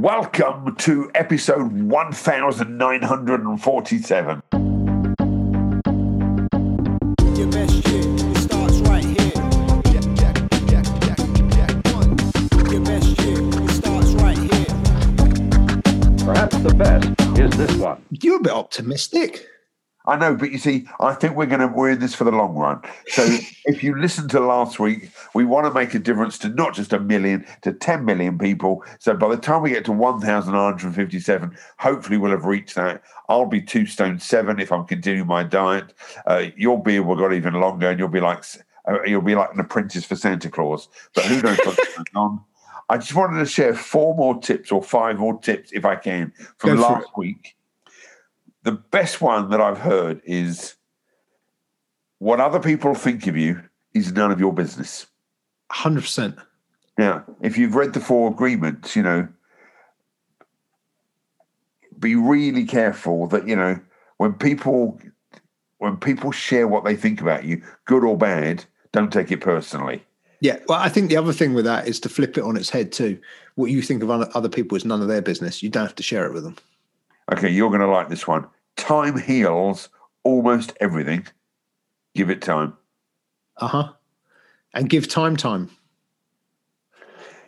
Welcome to episode 1947. Your best shit, starts right here. Jack, jack, jack, jack, jack, one. Your best shit, starts right here. Perhaps the best is this one. You're a bit optimistic. I know, but you see, I think we're going to we're in this for the long run. So if you listen to last week, we want to make a difference to not just a million, to 10 million people. So by the time we get to 1,957, hopefully we'll have reached that. I'll be two stone seven if I'm continuing my diet. Uh, your beard will go even longer, and you'll be like uh, you'll be like an apprentice for Santa Claus. But who knows what's going on? I just wanted to share four more tips or five more tips, if I can, from Go last week the best one that I've heard is what other people think of you is none of your business. 100%. Now, if you've read the four agreements, you know, be really careful that, you know, when people when people share what they think about you, good or bad, don't take it personally. Yeah. Well, I think the other thing with that is to flip it on its head too. What you think of other other people is none of their business. You don't have to share it with them. Okay, you're going to like this one. Time heals almost everything. Give it time. Uh huh. And give time time.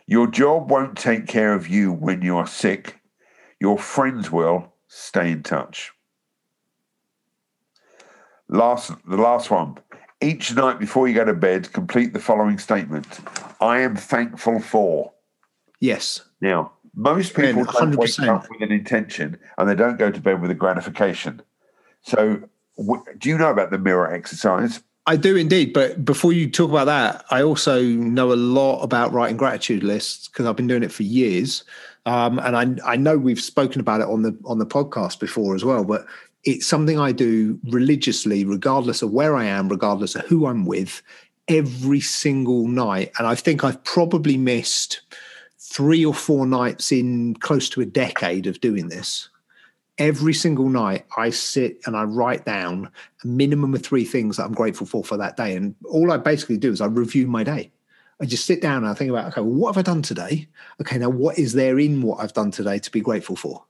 Your job won't take care of you when you are sick. Your friends will. Stay in touch. Last, the last one. Each night before you go to bed, complete the following statement: I am thankful for. Yes. Now, most people don't wake up with an intention, and they don't go to bed with a gratification. So, w- do you know about the mirror exercise? I do indeed. But before you talk about that, I also know a lot about writing gratitude lists because I've been doing it for years. Um, and I, I know we've spoken about it on the on the podcast before as well. But it's something I do religiously, regardless of where I am, regardless of who I'm with, every single night. And I think I've probably missed three or four nights in close to a decade of doing this. Every single night, I sit and I write down a minimum of three things that I'm grateful for for that day. And all I basically do is I review my day. I just sit down and I think about, okay, well, what have I done today? Okay, now what is there in what I've done today to be grateful for?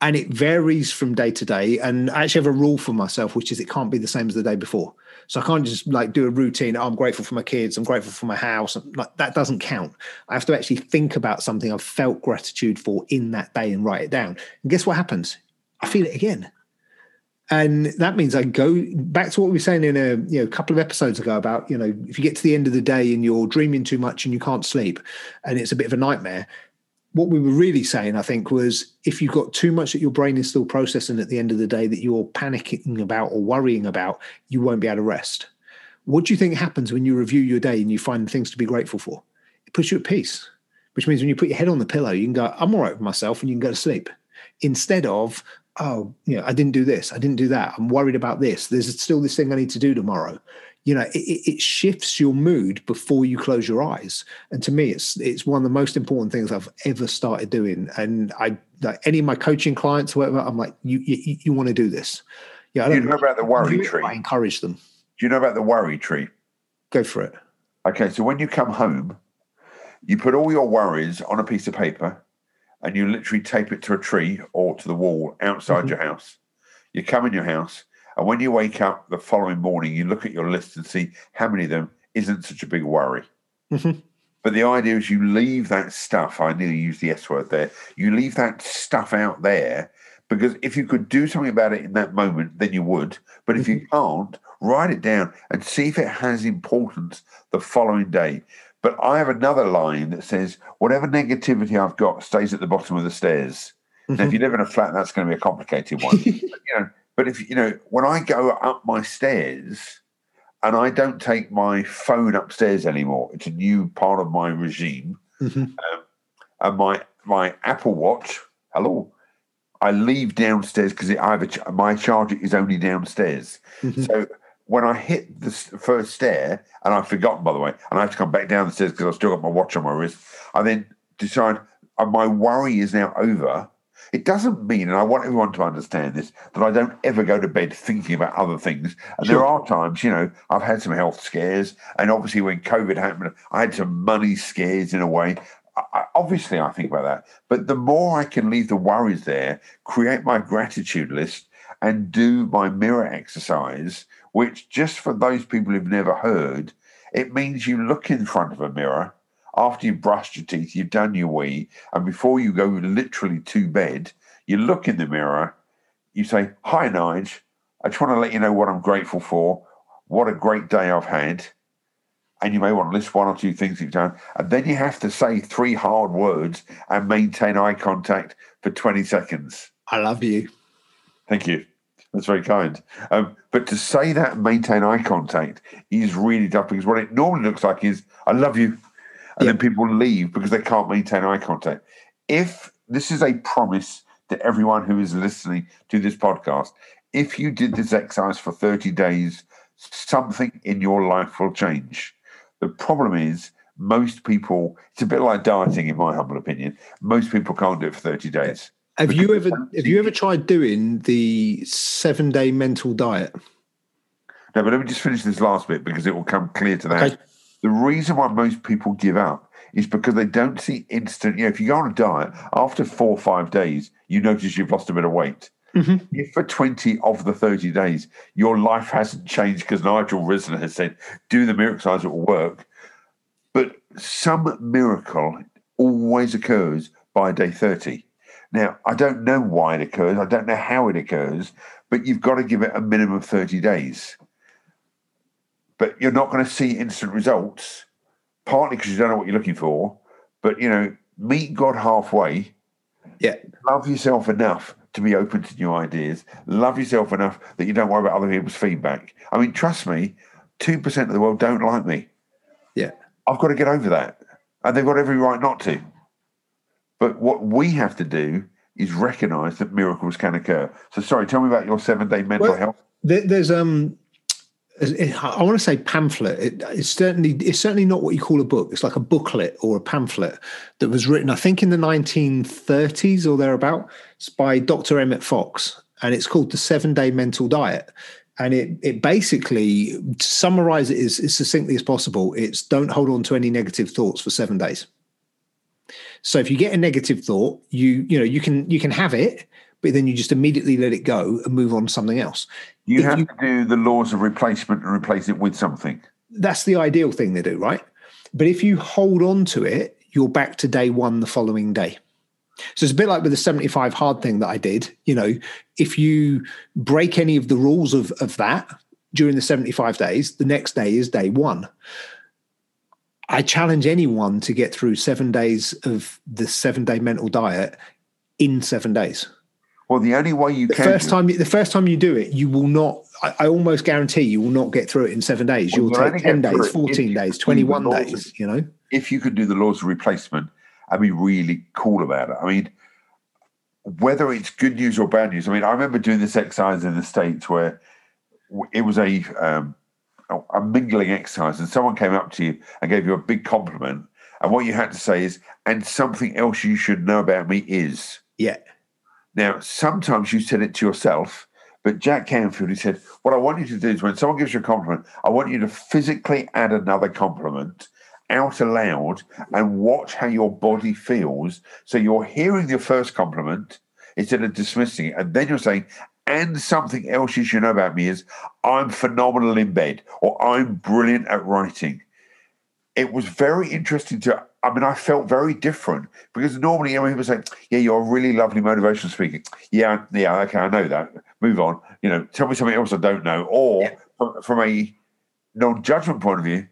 And it varies from day to day. And I actually have a rule for myself, which is it can't be the same as the day before. So I can't just like do a routine. Oh, I'm grateful for my kids. I'm grateful for my house. Like that doesn't count. I have to actually think about something I've felt gratitude for in that day and write it down. And guess what happens? I feel it again. And that means I go back to what we were saying in a you know couple of episodes ago about you know if you get to the end of the day and you're dreaming too much and you can't sleep and it's a bit of a nightmare. What we were really saying, I think, was if you've got too much that your brain is still processing at the end of the day that you're panicking about or worrying about, you won't be able to rest. What do you think happens when you review your day and you find things to be grateful for? It puts you at peace, which means when you put your head on the pillow, you can go, I'm all right with myself, and you can go to sleep. Instead of, oh, you know, I didn't do this, I didn't do that, I'm worried about this. There's still this thing I need to do tomorrow. You know, it, it shifts your mood before you close your eyes. And to me, it's it's one of the most important things I've ever started doing. And I, like any of my coaching clients, whatever, I'm like, you you, you want to do this? Yeah, I You don't know about the worry tree? I encourage them. Do you know about the worry tree? Go for it. Okay, so when you come home, you put all your worries on a piece of paper and you literally tape it to a tree or to the wall outside Mhm. your house. You come in your house, and when you wake up the following morning, you look at your list and see how many of them isn't such a big worry. Mhm. But the idea is you leave that stuff, I nearly used the S word there, you leave that stuff out there because if you could do something about it in that moment, then you would. But if you can't, write it down and see if it has importance the following day. But I have another line that says, whatever negativity I've got stays at the bottom of the stairs. Now, if you live in a flat, that's going to be a complicated one. but, you know, but if you know, when I go up my stairs and I don't take my phone upstairs anymore, it's a new part of my regime. Mhm. And my my Apple Watch, hello, I leave downstairs because I have a, ch- my charger is only downstairs. Mhm. So when I hit the first stair, and I've forgotten by the way, and I have to come back down the stairs because I've still got my watch on my wrist, I then decide uh, my worry is now over. It doesn't mean, and I want everyone to understand this, that I don't ever go to bed thinking about other things. And there are times, you know, I've had some health scares, and obviously when COVID happened, I had some money scares in a way. I, obviously I think about that. But the more I can leave the worries there, create my gratitude list, and do my mirror exercise, which just for those people who've never heard, it means you look in front of a mirror after you've brushed your teeth, you've done your wee, and before you go literally to bed, you look in the mirror, you say, Hi, Nige. I just want to let you know what I'm grateful for. What a great day I've had. And you may want to list one or two things you've done. And then you have to say three hard words and maintain eye contact for 20 seconds. I love you. Thank you. That's very kind. Um, but to say that and maintain eye contact is really tough because what it normally looks like is, I love you. And Yeah. then people leave because they can't maintain eye contact. If this is a promise to everyone who is listening to this podcast, if you did this exercise for 30 days, something in your life will change. The problem is, most people, it's a bit like dieting, in my humble opinion. Most people can't do it for 30 days. Have you ever have you ever tried doing the seven day mental diet? No, but let me just finish this last bit because it will come clear to that. Okay. The reason why most people give up is because they don't see instant. You know, if you go on a diet, after four or five days, you notice you've lost a bit of weight. Mm-hmm. If for 20 of the 30 days your life hasn't changed because Nigel Risner has said, do the miracle exercise, it will work. But some miracle always occurs by day 30. Now, I don't know why it occurs, I don't know how it occurs, but you've got to give it a minimum of 30 days. But you're not going to see instant results, partly because you don't know what you're looking for. But, you know, meet God halfway Yeah. love yourself enough to be open to new ideas. Love yourself enough that you don't worry about other people's feedback. I mean, trust me, 2% of the world don't like me. Yeah. I've got to get over that. And they've got every right not to. But what we have to do is recognize that miracles can occur. So, sorry, tell me about your seven day mental Well- health. There, there's um, I want to say pamphlet. It, it's certainly it's certainly not what you call a book. It's like a booklet or a pamphlet that was written, I think, in the 1930s or thereabout, it's by Dr. Emmett Fox, and it's called the Seven Day Mental Diet. And it it basically to summarize it as, as succinctly as possible. It's don't hold on to any negative thoughts for seven days. So if you get a negative thought, you you know you can you can have it, but then you just immediately let it go and move on to something else. You if have you- to do the laws of replacement and replace it with something. that's the ideal thing to do, right? But if you hold on to it, you're back to day one the following day. So it's a bit like with the 75 hard thing that I did. You know, if you break any of the rules of, of that during the 75 days, the next day is day one. I challenge anyone to get through seven days of the seven day mental diet in seven days. Well, the only way you The can first time, the first time you do it, you will not. I, I almost guarantee you will not get through it in seven days. Well, You'll you'll take ten days, fourteen days, twenty-one days. of- You know, if you could do the laws of replacement and be really cool about it. I mean, whether it's good news or bad news. I mean, I remember doing this exercise in the States where it was a um, a- mingling exercise, and someone came up to you and gave you a big compliment, and what you had to say is, "And something else you should know about me is." yeah, Now, sometimes you said it to yourself, but Jack Canfield, he said, What I want you to do is when someone gives you a compliment, I want you to physically add another compliment out aloud and watch how your body feels. So you're hearing your first compliment instead of dismissing it. And then you're saying, and something else you should know about me is I'm phenomenal in bed or I'm brilliant at writing it was very interesting to I mean, I felt very different because normally you know, people say, Yeah, you're a really lovely motivational speaker. Yeah, yeah, okay, I know that. Move on. You know, tell me something else I don't know. Or from, from a non-judgment point of view,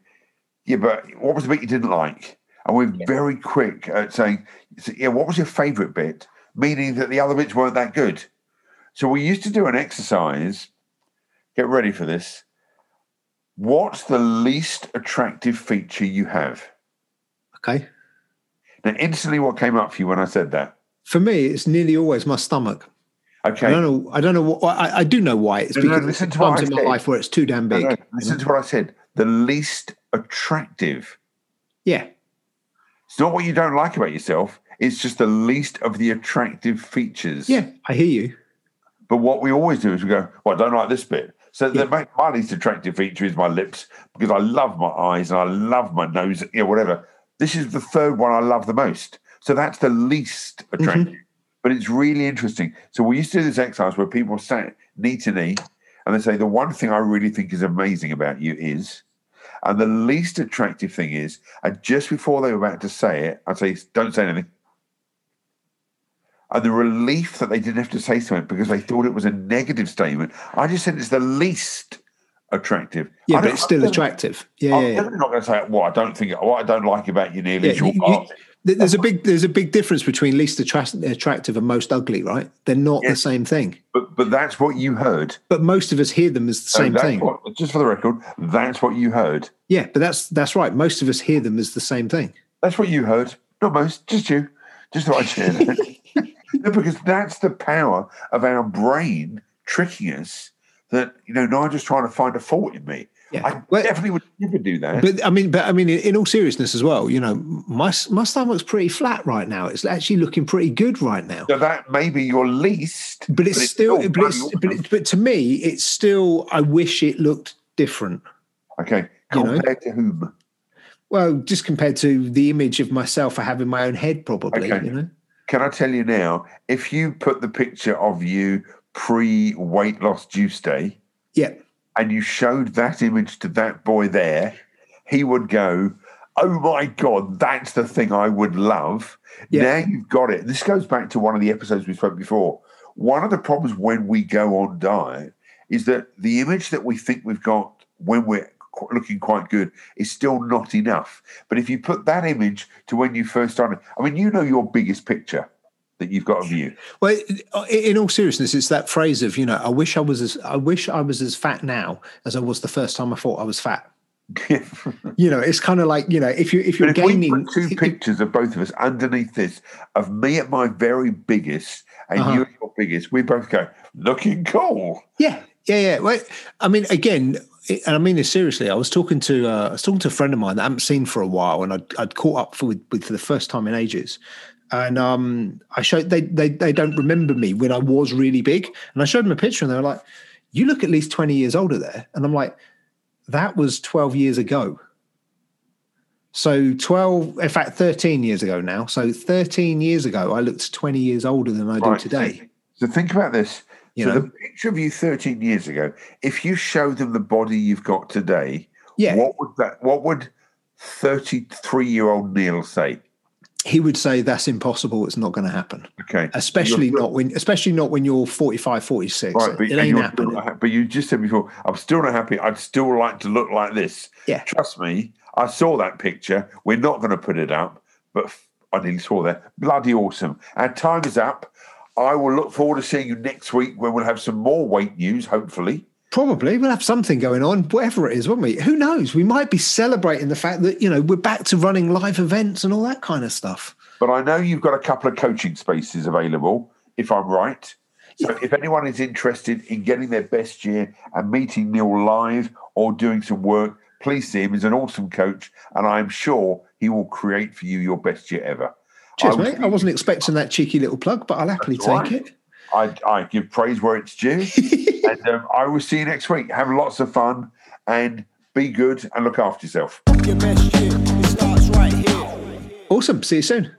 yeah, but what was the bit you didn't like? And we're very quick at saying, Yeah, what was your favorite bit? Meaning that the other bits weren't that good. So we used to do an exercise. Get ready for this. What's the least attractive feature you have? okay. Now, instantly, what came up for you when I said that? For me, it's nearly always my stomach. Okay. I don't know. I don't know. What, I, I do know why. It's No, no, because listen there's to times I in my life where it's too damn No, big. no, listen to what I said. The least attractive. Yeah, It's not what you don't like about yourself. It's just the least of the attractive features. yeah. I hear you. But what we always do is we go, well, I don't like this bit. So Yeah. the my, my least attractive feature is my lips because I love my eyes and I love my nose, you know, whatever. This is the third one I love the most. So that's the least mm-hmm. attractive. But it's really interesting. So we used to do this exercise where people sat knee to knee and they say, The one thing I really think is amazing about you is, and the least attractive thing is, and just before they were about to say it, I'd say, Don't say anything. And the relief that they didn't have to say something because they thought it was a negative statement, I just said it's the least attractive. Yeah, but it's still I'm attractive. Yeah, I'm yeah, yeah. not going to say what I don't think, what I don't like about you, Neil, Yeah, is your you- you- there's a big there's a big difference between least attract- attractive and most ugly, right? They're not the same thing. But but that's what you heard. But most of us hear them as the So same thing. What, just for the record, that's what you heard. Yeah, but that's that's right. Most of us hear them as the same thing. That's what you heard. Not most, just you. Just thought I'd share that. no, because that's the power of our brain tricking us that, you know, Nigel's trying to find a fault in me. Yeah. I Well- definitely would never do that. But I mean, but I mean, in, all seriousness as well, you know, my my stomach's pretty flat right now. It's actually looking pretty good right now. so that may be your least. But it's still, but it's, but, it, but to me, it's still. I wish it looked different. okay. you know. Compared to whom? Well, just compared to the image of myself I have in my own head, probably. Okay. You know. Can I tell you now, if you put the picture of you pre weight loss juice day Yeah. and you showed that image to that boy there, he would go, Oh my God, that's the thing I would love. Yeah. Now you've got it. This goes back to one of the episodes we spoke before. One of the problems when we go on diet is that the image that we think we've got when we're looking quite good is still not enough. But if you put that image to when you first started, I mean, you know your biggest picture that you've got of you. Well, in all seriousness, it's that phrase of you know, I wish I was as I wish I was as fat now as I was the first time I thought I was fat. You know, it's kind of like you know, if you if you're But if gaining, two pictures of both of us underneath this, of me at my very biggest and Uh-huh. you at your biggest, we both go, looking cool. Yeah, yeah, yeah. Well, I mean, again, and I mean this seriously. I was talking to uh, I was talking to a friend of mine that I haven't seen for a while, and I'd, I'd caught up for, with, with for the first time in ages. And um, I showed they, they they don't remember me when I was really big, and I showed them a picture, and they were like, "You look at least twenty years older there," and I'm like, "That was twelve years ago." So twelve, in fact, thirteen years ago now. So thirteen years ago, I looked twenty years older than I do today. So think about this. You so know? the picture of you 13 years ago, if you show them the body you've got today, Yeah. what would that what would 33 year old Neil say? he would say that's impossible it's not going to happen Okay. especially You're- not when especially not when you're 45 46 Right, but, it ain't you're happening not but you just said before, I'm still not happy. I'd still like to look like this. Yeah. Trust me, I saw that picture. We're not going to put it up, but I nearly saw that. Bloody awesome. Our time is up. I will look forward to seeing you next week when we'll have some more weight news, hopefully. probably we'll have something going on whatever it is won't we who knows we might be celebrating the fact that you know we're back to running live events and all that kind of stuff But I know you've got a couple of coaching spaces available, if I'm right. So if anyone is interested in getting their best year and meeting Neil live or doing some work, please see him. He's an awesome coach, and I'm sure he will create for you your best year ever. Cheers I will mate i wasn't expecting that cheeky little plug but i'll happily take right. it I, I give praise where it's due. and um, I will see you next week. Have lots of fun and be good and look after yourself. Your best year, it starts right here. awesome see you soon